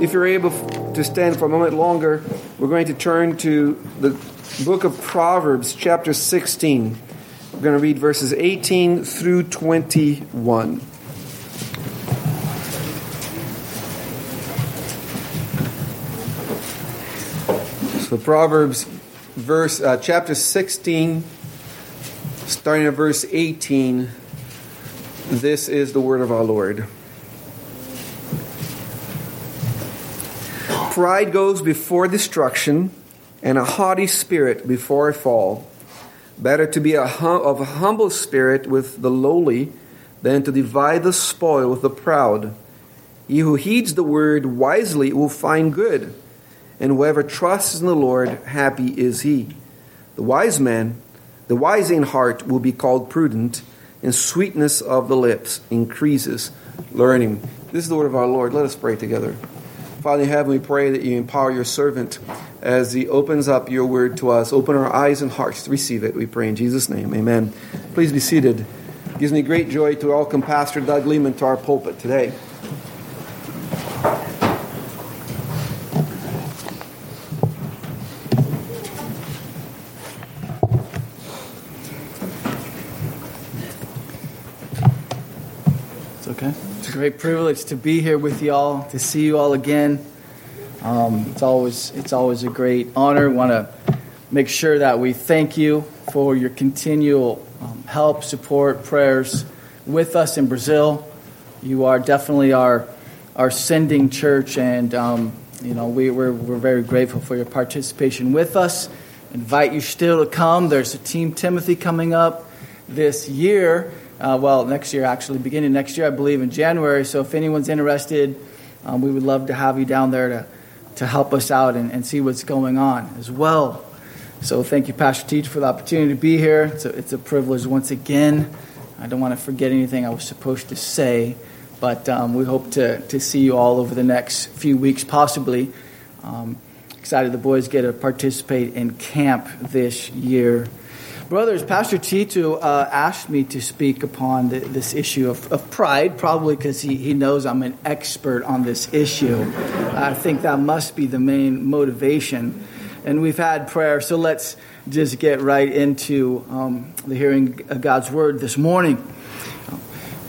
if you're able to stand for a moment longer, we're going to turn to the book of Proverbs, chapter 16. We're going to read verses 18 through 21. So Proverbs, verse uh, chapter 16, starting at verse 18. This is the word of our Lord. Pride goes before destruction, and a haughty spirit before a fall. Better to be a hum- of a humble spirit with the lowly than to divide the spoil with the proud. He who heeds the word wisely will find good, and whoever trusts in the Lord, happy is he. The wise man, the wise in heart, will be called prudent, and sweetness of the lips increases learning. This is the word of our Lord. Let us pray together. Father in heaven, we pray that you empower your servant as he opens up your word to us. Open our eyes and hearts to receive it. We pray in Jesus' name. Amen. Please be seated. It gives me great joy to welcome Pastor Doug Leaman to our pulpit today. It's okay. It's a great privilege to be here with y'all, to see you all again. Um, it's always it's always a great honor. Want to make sure that we thank you for your continual um, help, support, prayers with us in Brazil. You are definitely our our sending church, and um, you know we, we're we're very grateful for your participation with us. Invite you still to come. There's a Team Timothy coming up this year. Uh, well, next year, actually, beginning next year, I believe in January. So if anyone's interested, um, we would love to have you down there to to help us out and, and see what's going on as well. So thank you, Pastor Teach, for the opportunity to be here. It's a, it's a privilege once again. I don't want to forget anything I was supposed to say, but um, we hope to, to see you all over the next few weeks, possibly. Um, excited the boys get to participate in camp this year. Brothers, Pastor Tito uh, asked me to speak upon the, this issue of, of pride, probably because he, he knows I'm an expert on this issue. I think that must be the main motivation. And we've had prayer, so let's just get right into um, the hearing of God's word this morning.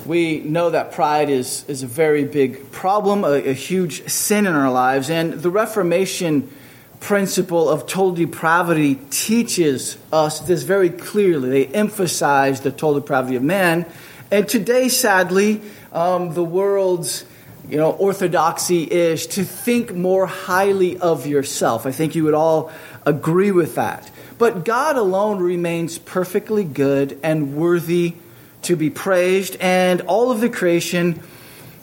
We know that pride is, is a very big problem, a, a huge sin in our lives, and the Reformation principle of total depravity teaches us this very clearly. They emphasize the total depravity of man. And today, sadly, um, the world's you know, orthodoxy is to think more highly of yourself. I think you would all agree with that. But God alone remains perfectly good and worthy to be praised, and all of the creation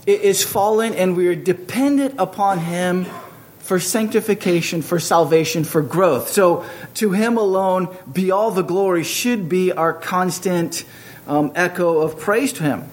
is fallen, and we are dependent upon Him for sanctification, for salvation, for growth. So to Him alone be all the glory, should be our constant um, echo of praise to Him.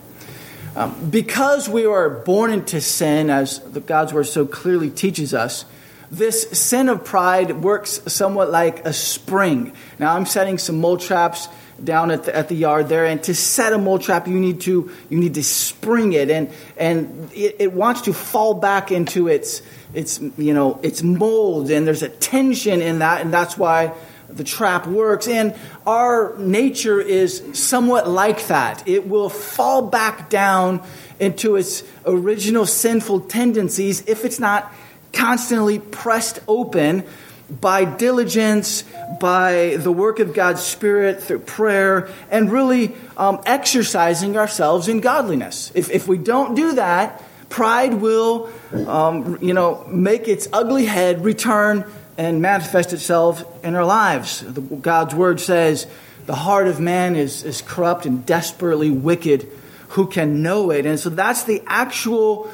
Um, because we are born into sin, as the God's Word so clearly teaches us, this sin of pride works somewhat like a spring. Now, I'm setting some mole traps down at the, at the yard there, and to set a mole trap, you need to you need to spring it, and and it, it wants to fall back into its its you know its mold, and there's a tension in that, and that's why the trap works. And our nature is somewhat like that. It will fall back down into its original sinful tendencies if it's not constantly pressed open by diligence, by the work of God's Spirit, through prayer, and really um, exercising ourselves in godliness. If, if we don't do that, pride will, um, you know, make its ugly head return and manifest itself in our lives. The, God's word says, the heart of man is, is corrupt and desperately wicked. Who can know it? And so that's the actual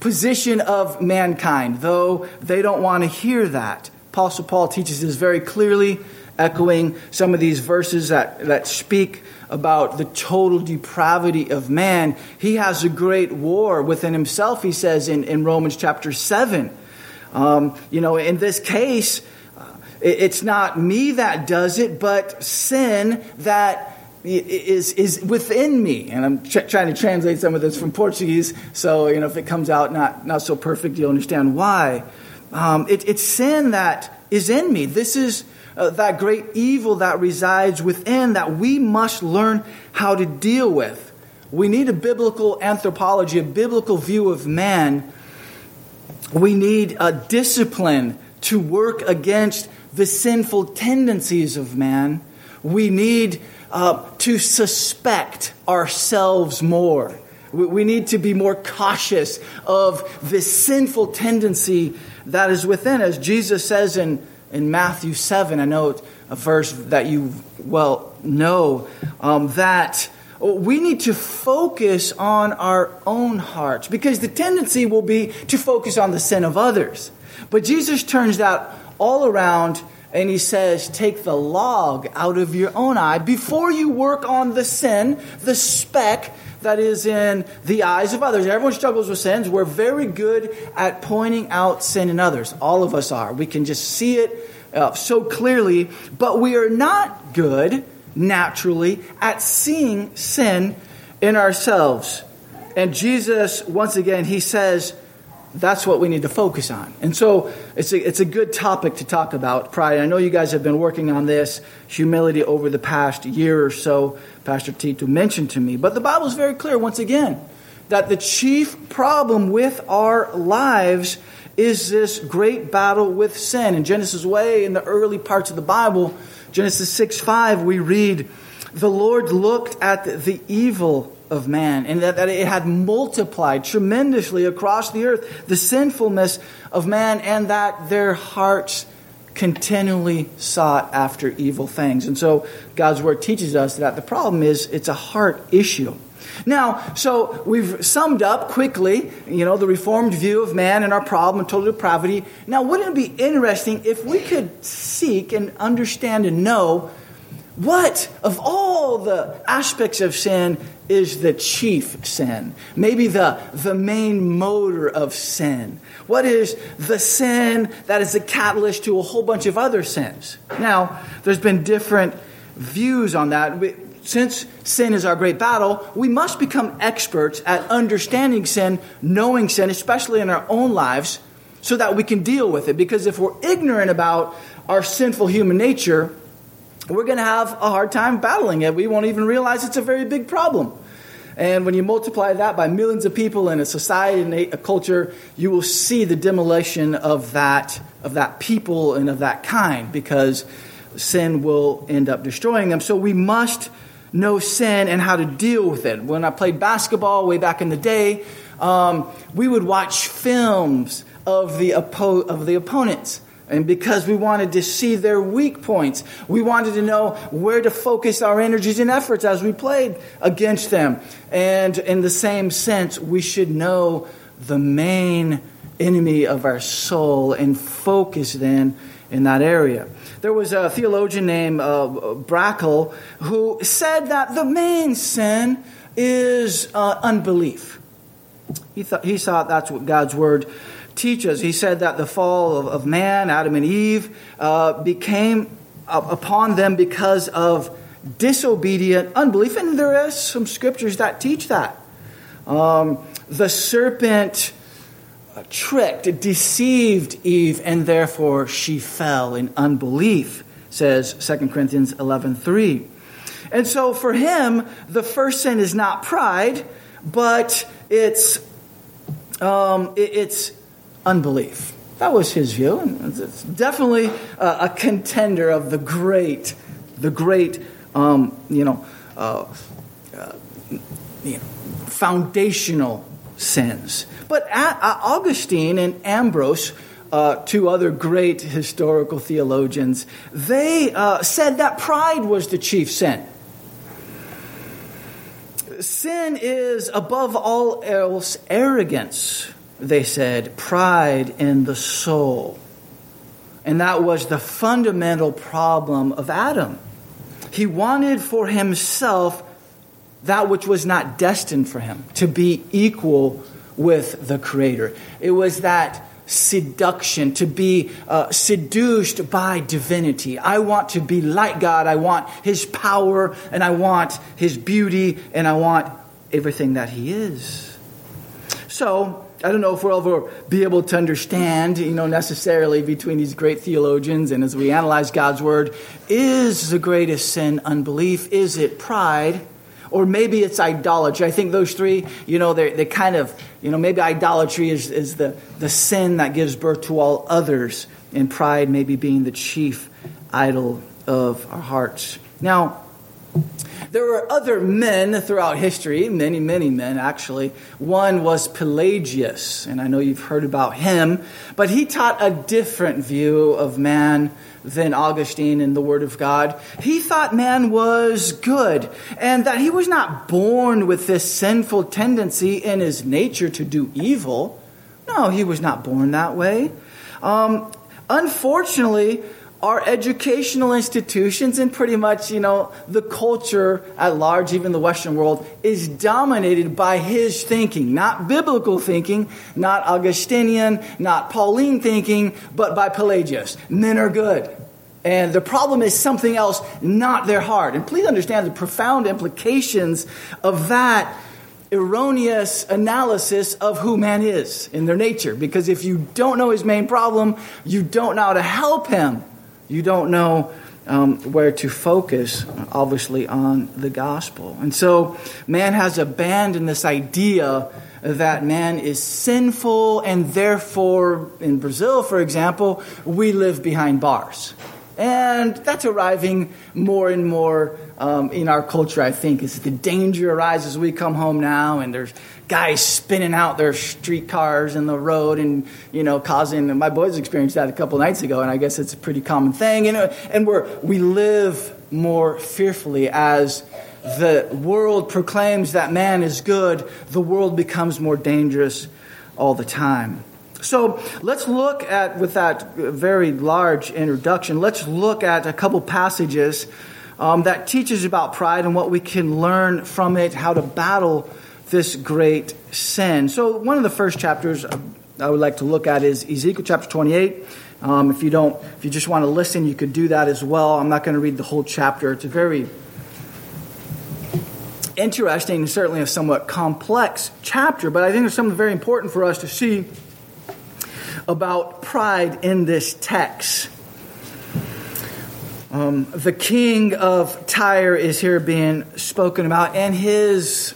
position of mankind, though they don't want to hear that. Apostle Paul teaches this very clearly, echoing some of these verses that, that speak about the total depravity of man. He has a great war within himself, he says in, in Romans chapter 7. Um, you know, in this case, uh, it's not me that does it, but sin that is, is within me. And I'm tr- trying to translate some of this from Portuguese, so you know if it comes out not, not so perfect, you'll understand why. Um, it, it's sin that is in me. This is uh, that great evil that resides within that we must learn how to deal with. We need a biblical anthropology, a biblical view of man. We need a discipline to work against the sinful tendencies of man. We need uh, to suspect ourselves more. We, need to be more cautious of this sinful tendency that is within us. Jesus says in, in Matthew 7, I know a verse that you well know, um, that we need to focus on our own hearts because the tendency will be to focus on the sin of others. But Jesus turns that all around and he says, Take the log out of your own eye before you work on the sin, the speck that is in the eyes of others. Everyone struggles with sins. We're very good at pointing out sin in others. All of us are. We can just see it uh, so clearly, but we are not good naturally at seeing sin in ourselves. And Jesus, once again, he says, that's what we need to focus on. And so it's a, it's a good topic to talk about pride. I know you guys have been working on this humility over the past year or so, Pastor Tito mentioned to me. But the Bible is very clear, once again, that the chief problem with our lives is this great battle with sin. In Genesis way, in the early parts of the Bible, Genesis 6 5, we read, The Lord looked at the evil of man, and that, that it had multiplied tremendously across the earth, the sinfulness of man, and that their hearts continually sought after evil things. And so God's word teaches us that the problem is it's a heart issue. Now, so we've summed up quickly, you know, the reformed view of man and our problem and total depravity. Now, wouldn't it be interesting if we could seek and understand and know what of all the aspects of sin is the chief sin? Maybe the, the main motor of sin. What is the sin that is the catalyst to a whole bunch of other sins? Now, there's been different views on that. Since sin is our great battle, we must become experts at understanding sin, knowing sin, especially in our own lives, so that we can deal with it. Because if we're ignorant about our sinful human nature, we're going to have a hard time battling it. We won't even realize it's a very big problem. And when you multiply that by millions of people in a society and a culture, you will see the demolition of that, of that people and of that kind because sin will end up destroying them. So we must know sin and how to deal with it. When I played basketball way back in the day, um, we would watch films of the, oppo- of the opponents and because we wanted to see their weak points, we wanted to know where to focus our energies and efforts as we played against them. And in the same sense, we should know the main enemy of our soul and focus then in that area. There was a theologian named uh, who said that the main sin is uh, unbelief. He thought, he thought that's what God's word teach us. He said that the fall of, of man, Adam and Eve, uh, became upon them because of disobedient unbelief. And there is some scriptures that teach that. Um, the serpent uh, tricked, deceived Eve, and therefore she fell in unbelief, says 2 Corinthians 11 3. And so for him, the first sin is not pride, but it's um, it, it's unbelief. That was his view, and it's definitely a, a contender of the great, the great, um, you know, uh, uh, you know, foundational sins. But Augustine and Ambrose, uh, two other great historical theologians, they uh, said that pride was the chief sin. Sin is above all else arrogance they said, pride in the soul. And that was the fundamental problem of Adam. He wanted for himself that which was not destined for him, to be equal with the Creator. It was that seduction, to be uh, seduced by divinity. I want to be like God. I want His power, and I want His beauty, and I want everything that He is. So, I don't know if we'll ever be able to understand, you know, necessarily between these great theologians and as we analyze God's word, is the greatest sin unbelief? Is it pride? Or maybe it's idolatry. I think those three, you know, they they kind of, you know, maybe idolatry is, is the, the sin that gives birth to all others, and pride maybe being the chief idol of our hearts. Now, there were other men throughout history, many, many men actually. One was Pelagius, and I know you've heard about him, but he taught a different view of man than Augustine in the Word of God. He thought man was good, and that he was not born with this sinful tendency in his nature to do evil. No, he was not born that way. Um, unfortunately, our educational institutions and pretty much, you know, the culture at large, even the Western world, is dominated by his thinking. Not biblical thinking, not Augustinian, not Pauline thinking, but by Pelagius. Men are good. And the problem is something else, not their heart. And please understand the profound implications of that erroneous analysis of who man is in their nature. Because if you don't know his main problem, you don't know how to help him you don't know um, where to focus, obviously, on the gospel. And so man has abandoned this idea that man is sinful, and therefore, in Brazil, for example, we live behind bars. And that's arriving more and more um, in our culture, I think, as the danger arises. We come home now, and there's guys spinning out their streetcars in the road and, you know, causing. My boys experienced that a couple nights ago, and I guess it's a pretty common thing. And, and we're, we live more fearfully as the world proclaims that man is good, the world becomes more dangerous all the time. So let's look at, with that very large introduction, let's look at a couple passages um, that teaches about pride and what we can learn from it, how to battle this great sin. So one of the first chapters I would like to look at is Ezekiel chapter 28. Um, if you don't, if you just want to listen, you could do that as well. I'm not going to read the whole chapter. It's a very interesting, certainly a somewhat complex chapter, but I think there's something very important for us to see about pride in this text. Um, the king of Tyre is here being spoken about, and his,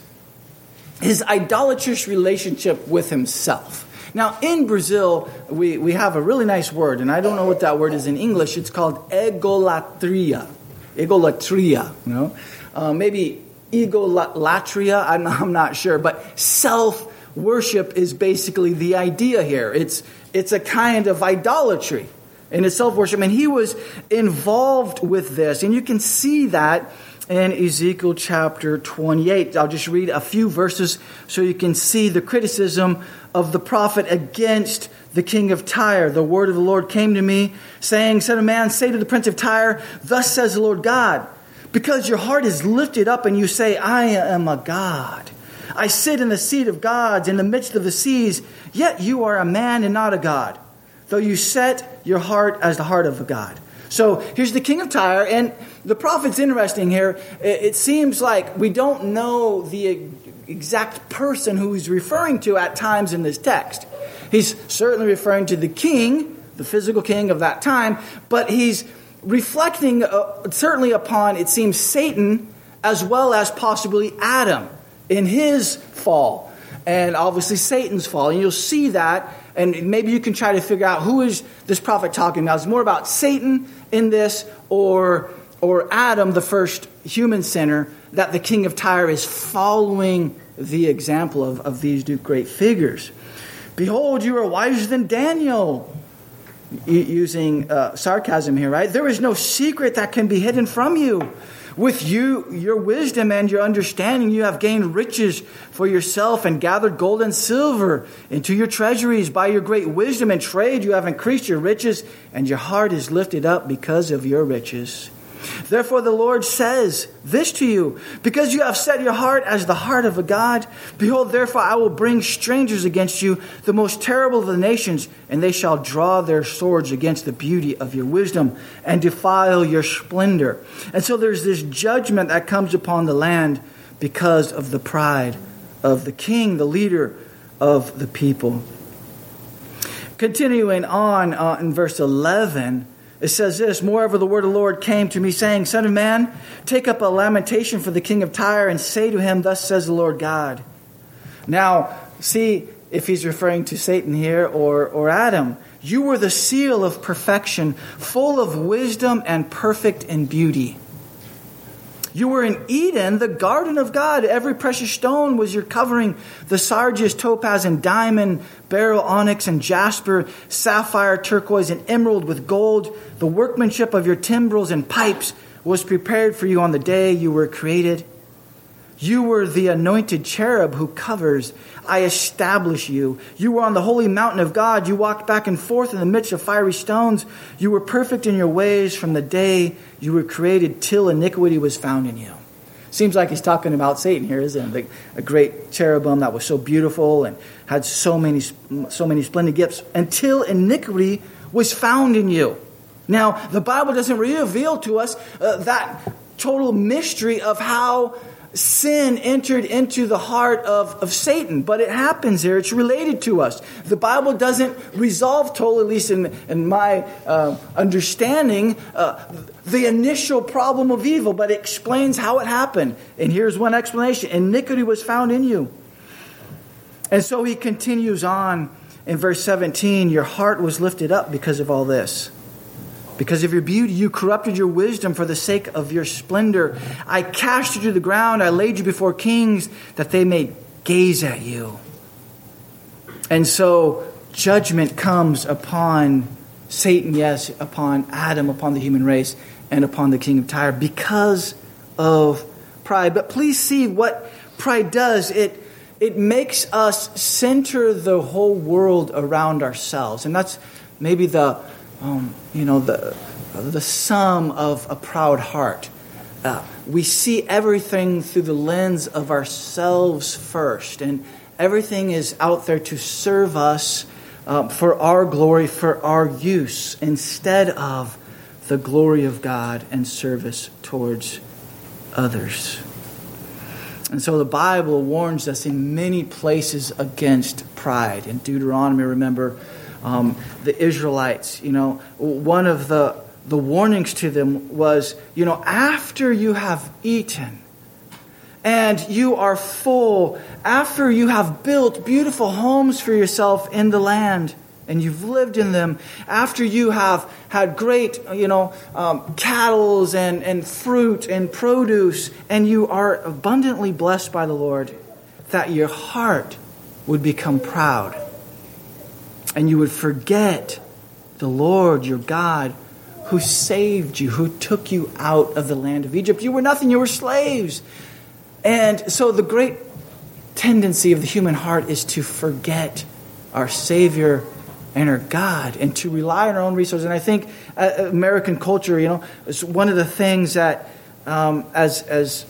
his idolatrous relationship with himself. Now, in Brazil, we, we have a really nice word, and I don't know what that word is in English. It's called egolatria. Egolatria, you know? Uh, maybe egolatria, I'm, I'm not sure, but self worship is basically the idea here. It's, it's a kind of idolatry and it's self worship. And he was involved with this. And you can see that in Ezekiel chapter 28. I'll just read a few verses so you can see the criticism of the prophet against the king of Tyre. The word of the Lord came to me, saying, Son of man, say to the prince of Tyre, Thus says the Lord God, because your heart is lifted up and you say, I am a God. I sit in the seat of gods in the midst of the seas, yet you are a man and not a God, though you set your heart as the heart of a God. So here's the king of Tyre, and the prophet's interesting here. It seems like we don't know the exact person who he's referring to at times in this text. He's certainly referring to the king, the physical king of that time, but he's reflecting uh, certainly upon, it seems, Satan as well as possibly Adam in his fall and obviously Satan's fall. And you'll see that, and maybe you can try to figure out who is this prophet talking about. Is more about Satan in this or, or Adam, the first human sinner, that the king of Tyre is following the example of, of these two great figures. Behold, you are wiser than Daniel. Using uh, sarcasm here, right? There is no secret that can be hidden from you. With you, your wisdom and your understanding, you have gained riches for yourself and gathered gold and silver into your treasuries. By your great wisdom and trade, you have increased your riches, and your heart is lifted up because of your riches. Therefore, the Lord says this to you Because you have set your heart as the heart of a God, behold, therefore I will bring strangers against you, the most terrible of the nations, and they shall draw their swords against the beauty of your wisdom and defile your splendor. And so there's this judgment that comes upon the land because of the pride of the king, the leader of the people. Continuing on uh, in verse 11, it says this Moreover, the word of the Lord came to me, saying, Son of man, take up a lamentation for the king of Tyre, and say to him, Thus says the Lord God. Now, see if he's referring to Satan here or, or Adam. You were the seal of perfection, full of wisdom and perfect in beauty. You were in Eden, the garden of God. Every precious stone was your covering the sardius, topaz, and diamond, beryl, onyx, and jasper, sapphire, turquoise, and emerald with gold. The workmanship of your timbrels and pipes was prepared for you on the day you were created. You were the anointed cherub who covers. I establish you. You were on the holy mountain of God. You walked back and forth in the midst of fiery stones. You were perfect in your ways from the day you were created till iniquity was found in you. Seems like he's talking about Satan here, isn't it? A great cherubim that was so beautiful and had so many, so many splendid gifts until iniquity was found in you. Now, the Bible doesn't reveal to us uh, that total mystery of how sin entered into the heart of, of Satan, but it happens here. It's related to us. The Bible doesn't resolve totally, at least in, in my uh, understanding, uh, the initial problem of evil, but it explains how it happened. And here's one explanation iniquity was found in you. And so he continues on in verse 17 Your heart was lifted up because of all this. Because of your beauty, you corrupted your wisdom for the sake of your splendor. I cast you to the ground. I laid you before kings that they may gaze at you. And so judgment comes upon Satan, yes, upon Adam, upon the human race, and upon the king of Tyre because of pride. But please see what pride does. It, it makes us center the whole world around ourselves. And that's maybe the um, you know, the, the sum of a proud heart. Uh, we see everything through the lens of ourselves first, and everything is out there to serve us uh, for our glory, for our use, instead of the glory of God and service towards others. And so the Bible warns us in many places against pride. In Deuteronomy, remember, um, the Israelites. You know, one of the, the warnings to them was, you know, after you have eaten and you are full, after you have built beautiful homes for yourself in the land, and you've lived in them after you have had great you know um, cattle and, and fruit and produce and you are abundantly blessed by the lord that your heart would become proud and you would forget the Lord your God who saved you, who took you out of the land of Egypt. You were nothing, you were slaves. And so the great tendency of the human heart is to forget our Savior and our God and to rely on our own resources. And I think uh, American culture, you know, is one of the things that um, as, as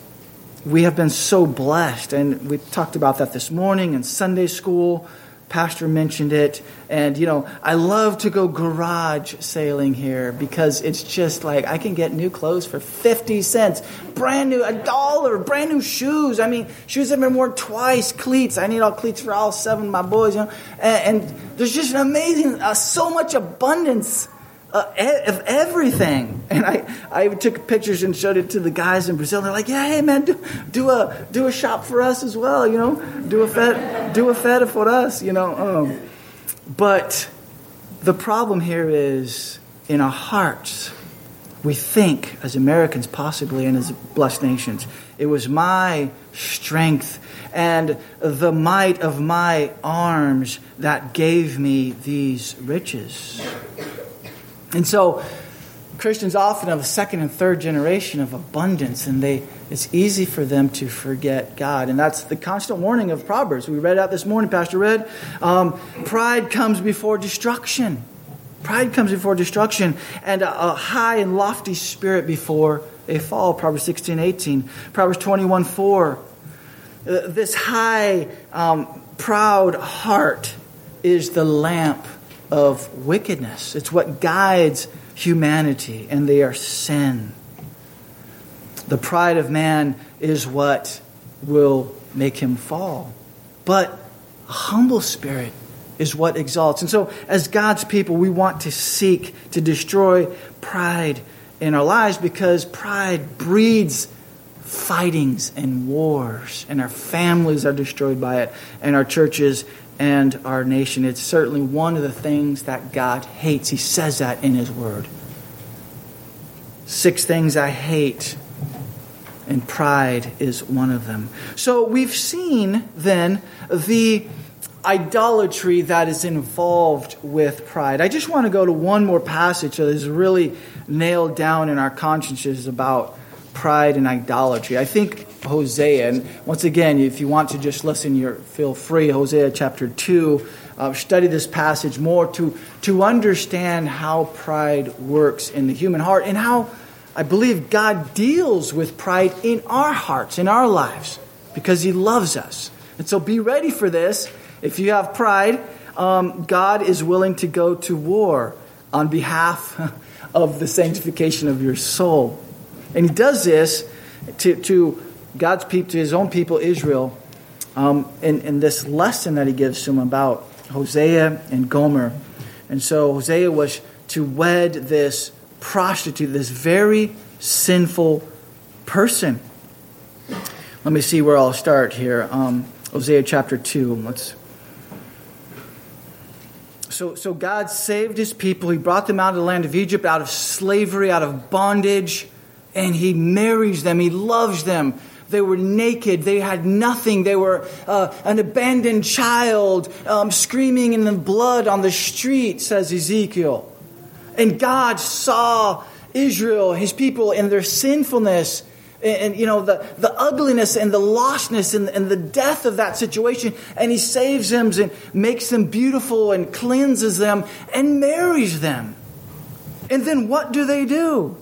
we have been so blessed, and we talked about that this morning in Sunday school. Pastor mentioned it. And, you know, I love to go garage sailing here because it's just like I can get new clothes for 50 cents, brand new, a dollar, brand new shoes. I mean, shoes have been worn twice, cleats. I need all cleats for all seven of my boys, you know. And, and there's just an amazing, uh, so much abundance uh, of everything. And I, I took pictures and showed it to the guys in Brazil. They're like, "Yeah, hey man, do, do a do a shop for us as well. You know, do a fed do a fed for us. You know." Um, but the problem here is in our hearts. We think, as Americans, possibly, and as blessed nations, it was my strength and the might of my arms that gave me these riches. And so Christians often have a second and third generation of abundance, and they it's easy for them to forget God. And that's the constant warning of Proverbs. We read out this morning, Pastor read. Um, pride comes before destruction. Pride comes before destruction, and a, a high and lofty spirit before a fall. Proverbs 16, 18. Proverbs 21, 4. Uh, this high, um, proud heart is the lamp of wickedness. It's what guides humanity, and they are sin. The pride of man is what will make him fall. But a humble spirit is what exalts. And so, as God's people, we want to seek to destroy pride in our lives because pride breeds fightings and wars, and our families are destroyed by it, and our churches and our nation. It's certainly one of the things that God hates. He says that in His Word. Six things I hate, and pride is one of them. So we've seen then the idolatry that is involved with pride. I just want to go to one more passage that is really nailed down in our consciences about pride and idolatry. I think Hosea, and once again, if you want to just listen, you feel free. Hosea chapter 2. Uh, study this passage more to, to understand how pride works in the human heart and how I believe God deals with pride in our hearts, in our lives, because He loves us. And so be ready for this. If you have pride, um, God is willing to go to war on behalf of the sanctification of your soul. And He does this to, to God's people, to His own people, Israel, um, in, in this lesson that He gives to them about Hosea and Gomer. And so Hosea was to wed this prostitute, this very sinful person. Let me see where I'll start here. Um, Hosea chapter 2. Let's. So, so God saved his people. He brought them out of the land of Egypt, out of slavery, out of bondage, and he marries them. He loves them. They were naked. They had nothing. They were uh, an abandoned child um, screaming in the blood on the street, says Ezekiel. And God saw Israel, his people, in their sinfulness and, you know the, the ugliness and the lostness and, and the death of that situation and he saves them and makes them beautiful and cleanses them and marries them and then what do they do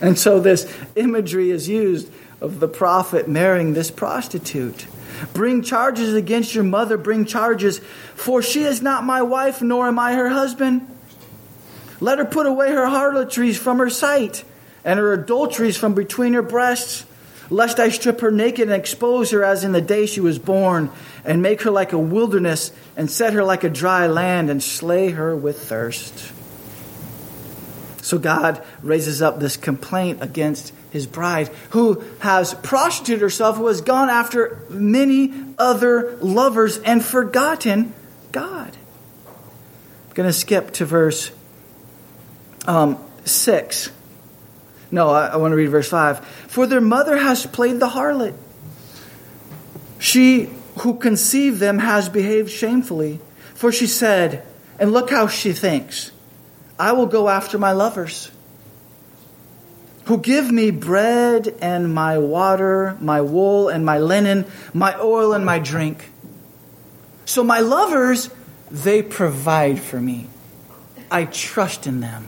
and so this imagery is used of the prophet marrying this prostitute bring charges against your mother bring charges for she is not my wife nor am i her husband let her put away her harlotries from her sight and her adulteries from between her breasts, lest I strip her naked and expose her as in the day she was born, and make her like a wilderness, and set her like a dry land, and slay her with thirst. So God raises up this complaint against his bride, who has prostituted herself, who has gone after many other lovers and forgotten God. I'm going to skip to verse um, 6. No, I, I want to read verse 5. For their mother has played the harlot. She who conceived them has behaved shamefully. For she said, and look how she thinks, I will go after my lovers, who give me bread and my water, my wool and my linen, my oil and my drink. So my lovers, they provide for me. I trust in them.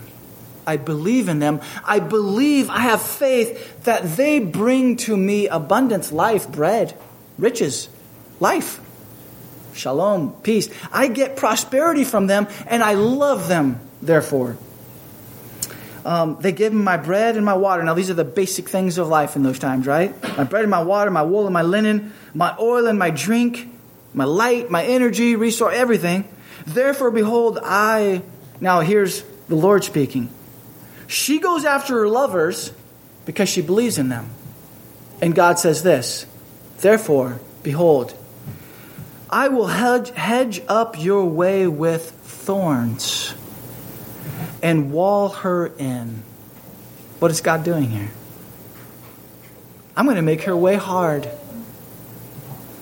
I believe in them. I believe, I have faith that they bring to me abundance, life, bread, riches, life, shalom, peace. I get prosperity from them and I love them, therefore. Um, they give me my bread and my water. Now, these are the basic things of life in those times, right? My bread and my water, my wool and my linen, my oil and my drink, my light, my energy, resource, everything. Therefore, behold, I. Now, here's the Lord speaking. She goes after her lovers because she believes in them. And God says this Therefore, behold, I will hedge, hedge up your way with thorns and wall her in. What is God doing here? I'm going to make her way hard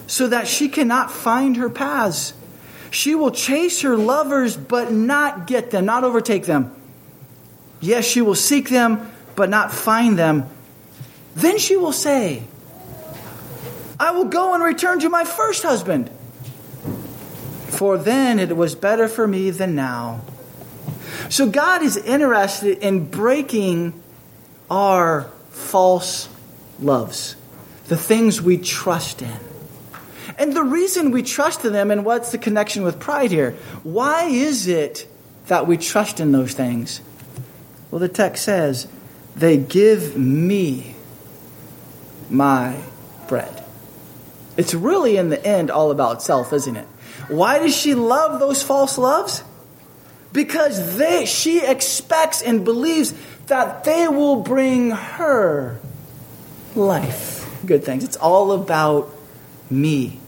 so that she cannot find her paths. She will chase her lovers, but not get them, not overtake them. Yes, she will seek them, but not find them. Then she will say, I will go and return to my first husband. For then it was better for me than now. So God is interested in breaking our false loves, the things we trust in. And the reason we trust in them, and what's the connection with pride here? Why is it that we trust in those things? Well, the text says, they give me my bread. It's really, in the end, all about self, isn't it? Why does she love those false loves? Because they, she expects and believes that they will bring her life, good things. It's all about me.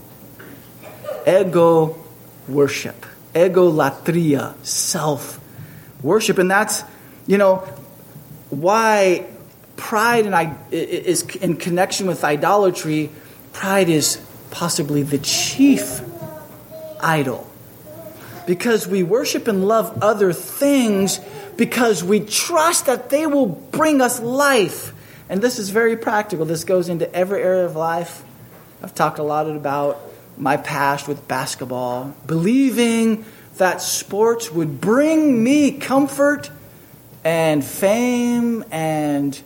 Ego worship, ego latria, self worship. And that's, you know, why pride and is in connection with idolatry. Pride is possibly the chief idol. Because we worship and love other things because we trust that they will bring us life. And this is very practical. This goes into every area of life. I've talked a lot about my past with basketball, believing that sports would bring me comfort and fame and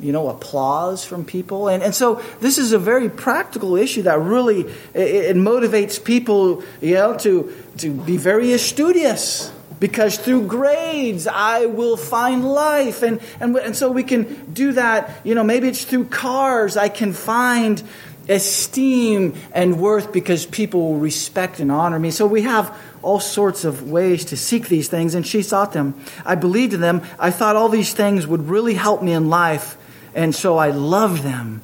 you know applause from people and, and so this is a very practical issue that really it, it motivates people you know to to be very studious because through grades I will find life. And, and, and so we can do that. You know, maybe it's through cars I can find esteem and worth because people will respect and honor me. So we have all sorts of ways to seek these things, and she sought them. I believed in them. I thought all these things would really help me in life, and so I love them.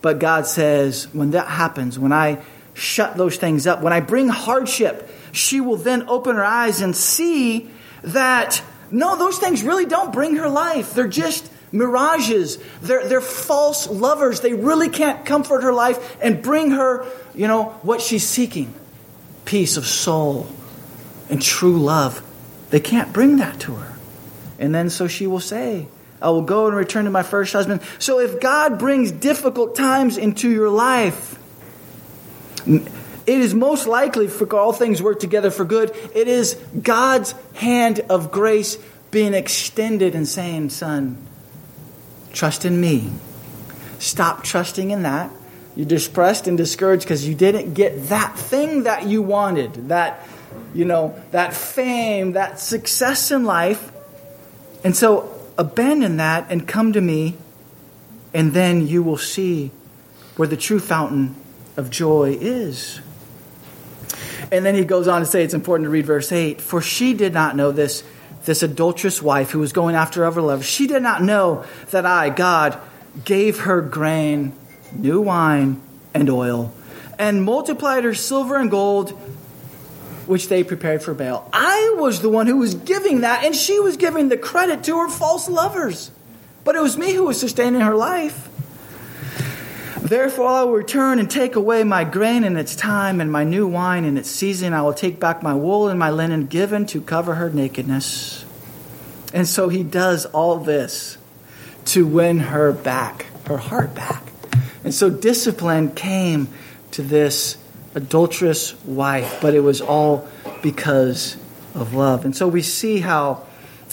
But God says, when that happens, when I shut those things up, when I bring hardship, she will then open her eyes and see that no, those things really don't bring her life. They're just mirages. They're, they're false lovers. They really can't comfort her life and bring her, you know, what she's seeking peace of soul and true love. They can't bring that to her. And then so she will say, I will go and return to my first husband. So if God brings difficult times into your life, it is most likely for all things work together for good. It is God's hand of grace being extended and saying, Son, trust in me. Stop trusting in that. You're depressed and discouraged because you didn't get that thing that you wanted, that, you know, that fame, that success in life. And so abandon that and come to me, and then you will see where the true fountain of joy is. And then he goes on to say it's important to read verse 8 For she did not know this, this adulterous wife who was going after other lovers. She did not know that I, God, gave her grain, new wine, and oil, and multiplied her silver and gold, which they prepared for Baal. I was the one who was giving that, and she was giving the credit to her false lovers. But it was me who was sustaining her life. Therefore, I will return and take away my grain in its time and my new wine in its season. I will take back my wool and my linen given to cover her nakedness. And so he does all this to win her back, her heart back. And so discipline came to this adulterous wife, but it was all because of love. And so we see how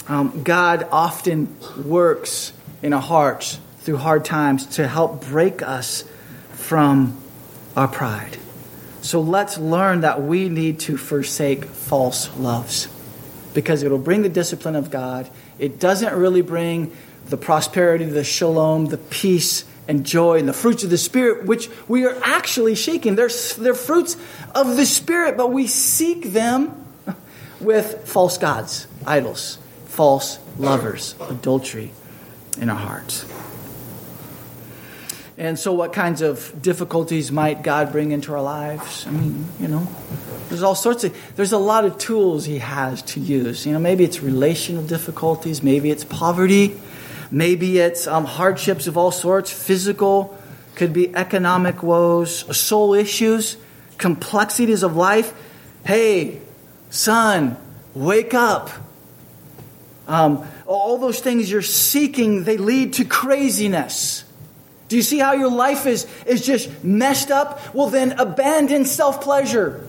um, God often works in our hearts through hard times to help break us from our pride. So let's learn that we need to forsake false loves because it'll bring the discipline of God. It doesn't really bring the prosperity, the shalom, the peace and joy and the fruits of the Spirit, which we are actually seeking. They're, they're fruits of the Spirit, but we seek them with false gods, idols, false lovers, adultery in our hearts. And so, what kinds of difficulties might God bring into our lives? I mean, you know, there's all sorts of, there's a lot of tools He has to use. You know, maybe it's relational difficulties, maybe it's poverty, maybe it's um, hardships of all sorts, physical, could be economic woes, soul issues, complexities of life. Hey, son, wake up. Um, all those things you're seeking, they lead to craziness. Do you see how your life is, is just messed up? Well, then abandon self pleasure.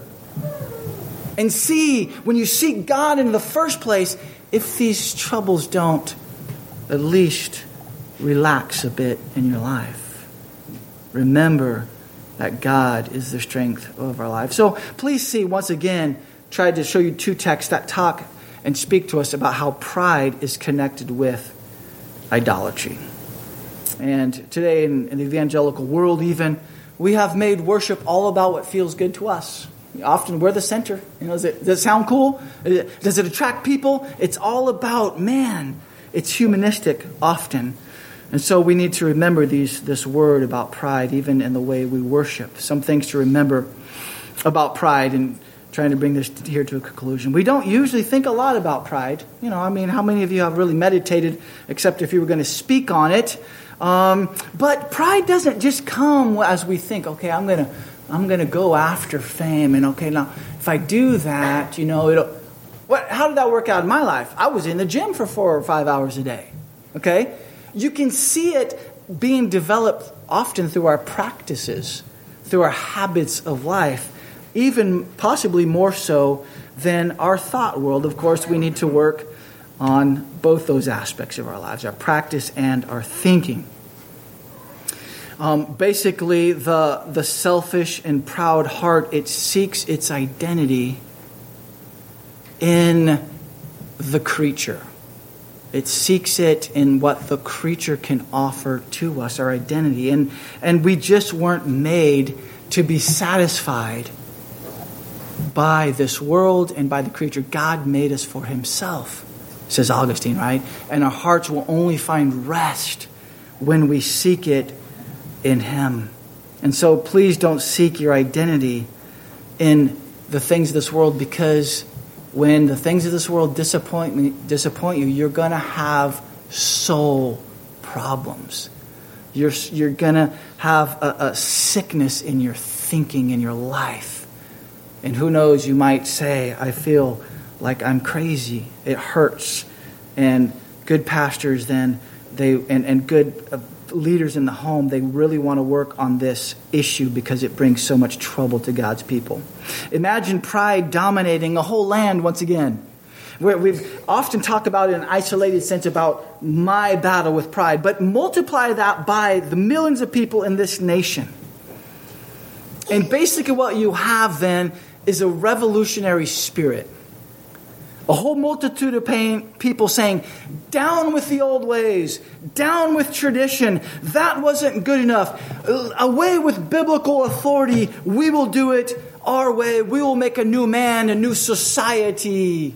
and see, when you seek God in the first place, if these troubles don't at least relax a bit in your life. Remember that God is the strength of our life. So please see, once again, tried to show you two texts that talk and speak to us about how pride is connected with idolatry. And today, in, in the evangelical world, even, we have made worship all about what feels good to us. Often we're the center. You know, does it, does it sound cool? Does it attract people? It's all about man. It's humanistic often. And so we need to remember these, this word about pride, even in the way we worship. Some things to remember about pride and trying to bring this here to a conclusion. We don't usually think a lot about pride. You know, I mean, how many of you have really meditated, except if you were going to speak on it? Um, but pride doesn't just come as we think, okay, I'm going to. I'm going to go after fame, and okay, now if I do that, you know, it'll. What? How did that work out in my life? I was in the gym for four or five hours a day. Okay, you can see it being developed often through our practices, through our habits of life, even possibly more so than our thought world. Of course, we need to work on both those aspects of our lives our practice and our thinking. Um, basically, the, the selfish and proud heart, it seeks its identity in the creature. It seeks it in what the creature can offer to us, our identity. And, and we just weren't made to be satisfied by this world and by the creature. God made us for Himself, says Augustine, right? And our hearts will only find rest when we seek it in Him. And so please don't seek your identity in the things of this world because when the things of this world disappoint me, disappoint you, you're going to have soul problems. You're, you're going to have a, a sickness in your thinking, in your life. And who knows, you might say, I feel like I'm crazy. It hurts. And good pastors then, they, and, and good uh, leaders in the home, they really want to work on this issue because it brings so much trouble to God's people. Imagine pride dominating a whole land once again. We've often talked about it in an isolated sense about my battle with pride, but multiply that by the millions of people in this nation. And basically, what you have then is a revolutionary spirit a whole multitude of pain, people saying, down with the old ways, down with tradition. That wasn't good enough. Away with biblical authority. We will do it our way. We will make a new man, a new society.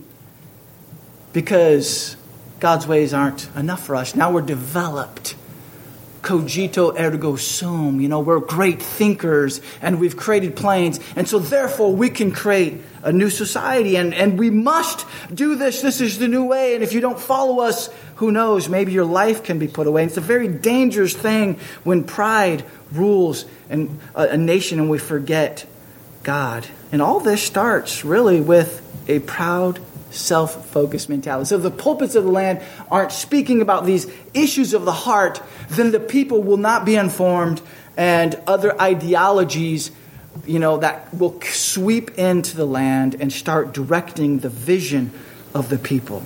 Because God's ways aren't enough for us. Now we're developed cogito ergo sum. You know, we're great thinkers and we've created planes. And so, therefore, we can create a new society. And, and we must do this. This is the new way. And if you don't follow us, who knows? Maybe your life can be put away. And it's a very dangerous thing when pride rules in a, a nation and we forget God. And all this starts really with a proud self focused mentality. So if the pulpits of the land aren't speaking about these issues of the heart, then the people will not be informed and other ideologies you know that will sweep into the land and start directing the vision of the people.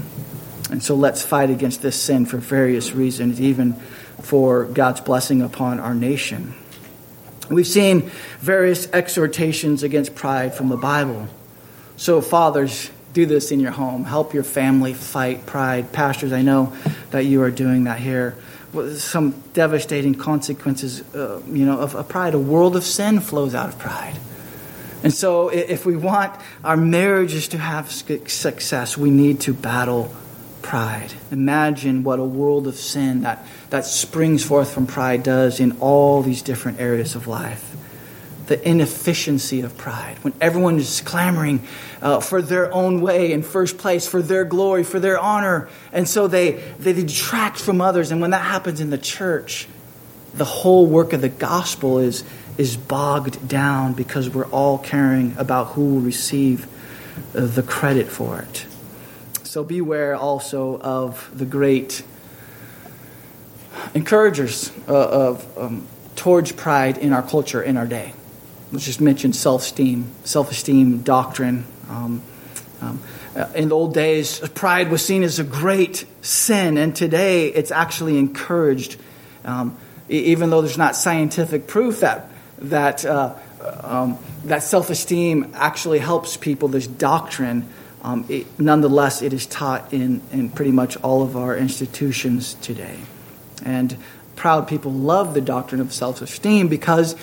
And so let's fight against this sin for various reasons even for god's blessing upon our nation. We've seen various exhortations against pride from the bible. So fathers do this in your home. Help your family fight pride. Pastors, I know that you are doing that here. Some devastating consequences, uh, you know, of, of pride. A world of sin flows out of pride. And so, if we want our marriages to have success, we need to battle pride. Imagine what a world of sin that, that springs forth from pride does in all these different areas of life the inefficiency of pride, when everyone is clamoring uh, for their own way in first place, for their glory, for their honor, and so they, they detract from others. And when that happens in the church, the whole work of the gospel is, is bogged down because we're all caring about who will receive uh, the credit for it. So beware also of the great encouragers uh, of um, towards pride in our culture in our day let's just mention self esteem, self esteem doctrine. Um, Um, uh, in the old days, pride was seen as a great sin, and today it's actually encouraged. Um, even though there's not scientific proof that that uh, um, that self-esteem actually helps people, this doctrine, um, it, nonetheless, it is taught in in pretty much all of our institutions today, and proud people love the doctrine of self-esteem because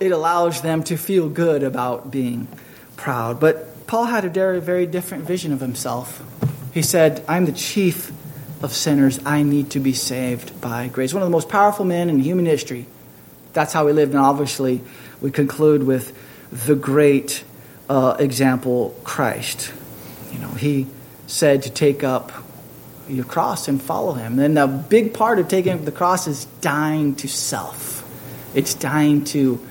it allows them to feel good about being proud. But Paul had a very, different vision of himself. He said, I'm the chief of sinners. I need to be saved by grace. One of the most powerful men in human history. That's how he lived. And obviously, we conclude with the great uh, example, Christ. You know, he said to take up your cross and follow him. And a big part of taking up the cross is dying to self. It's dying to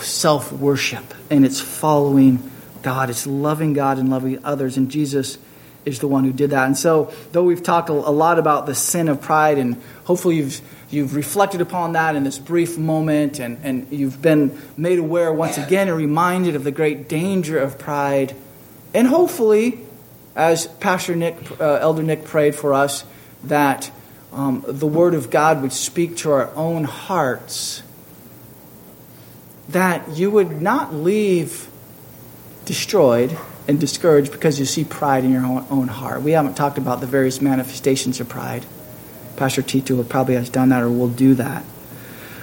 self worship and it's following God. It's loving God and loving others. And Jesus is the one who did that. And so, though we've talked a lot about the sin of pride, and hopefully you've, you've reflected upon that in this brief moment, and, and you've been made aware once again and reminded of the great danger of pride, and hopefully, as Pastor Nick, uh, Elder Nick prayed for us, that um, the Word of God would speak to our own hearts that you would not leave destroyed and discouraged because you see pride in your own heart. We haven't talked about the various manifestations of pride. Pastor Tito probably has done that or will do that.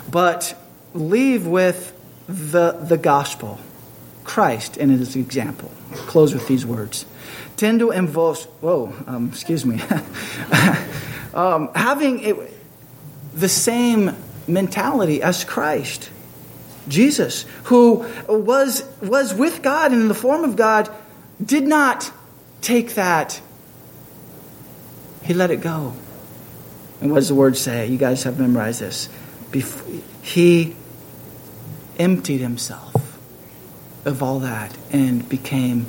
But leave with the, the gospel, Christ and his example. I'll close with these words. Tendo en vos, whoa, um, excuse me. um, having it, the same mentality as Christ Jesus, who was, was with God and in the form of God, did not take that. He let it go. And what does the word say? You guys have memorized this. he emptied himself of all that and became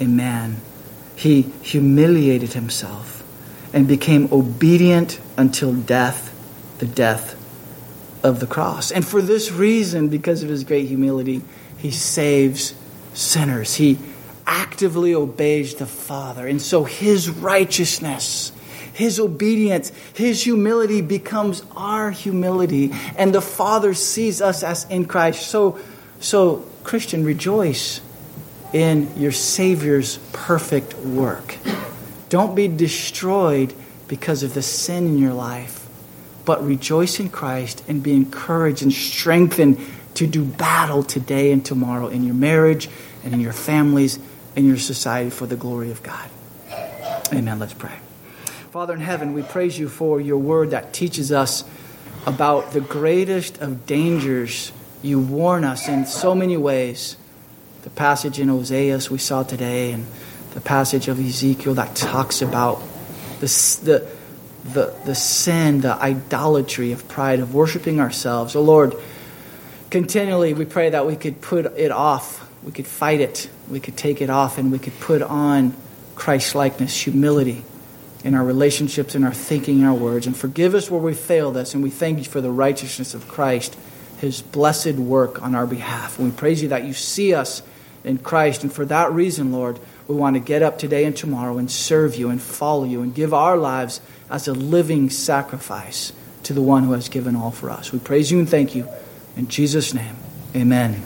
a man. He humiliated himself and became obedient until death, the death of the cross. And for this reason, because of his great humility, he saves sinners. He actively obeys the Father. And so his righteousness, his obedience, his humility becomes our humility. And the Father sees us as in Christ. So, so Christian, rejoice in your Savior's perfect work. Don't be destroyed because of the sin in your life but rejoice in Christ and be encouraged and strengthened to do battle today and tomorrow in your marriage and in your families and your society for the glory of God. Amen. Let's pray. Father in heaven, we praise you for your word that teaches us about the greatest of dangers. You warn us in so many ways. The passage in Hosea we saw today, and the passage of Ezekiel that talks about the, the, the, the sin, the idolatry of pride, of worshiping ourselves. Oh Lord, continually we pray that we could put it off, we could fight it, we could take it off, and we could put on Christ likeness, humility in our relationships, in our thinking, in our words. And forgive us where we failed us, and we thank you for the righteousness of Christ, his blessed work on our behalf. And we praise you that you see us in Christ, and for that reason, Lord, we want to get up today and tomorrow and serve you and follow you and give our lives as a living sacrifice to the one who has given all for us. We praise you and thank you. In Jesus' name, amen.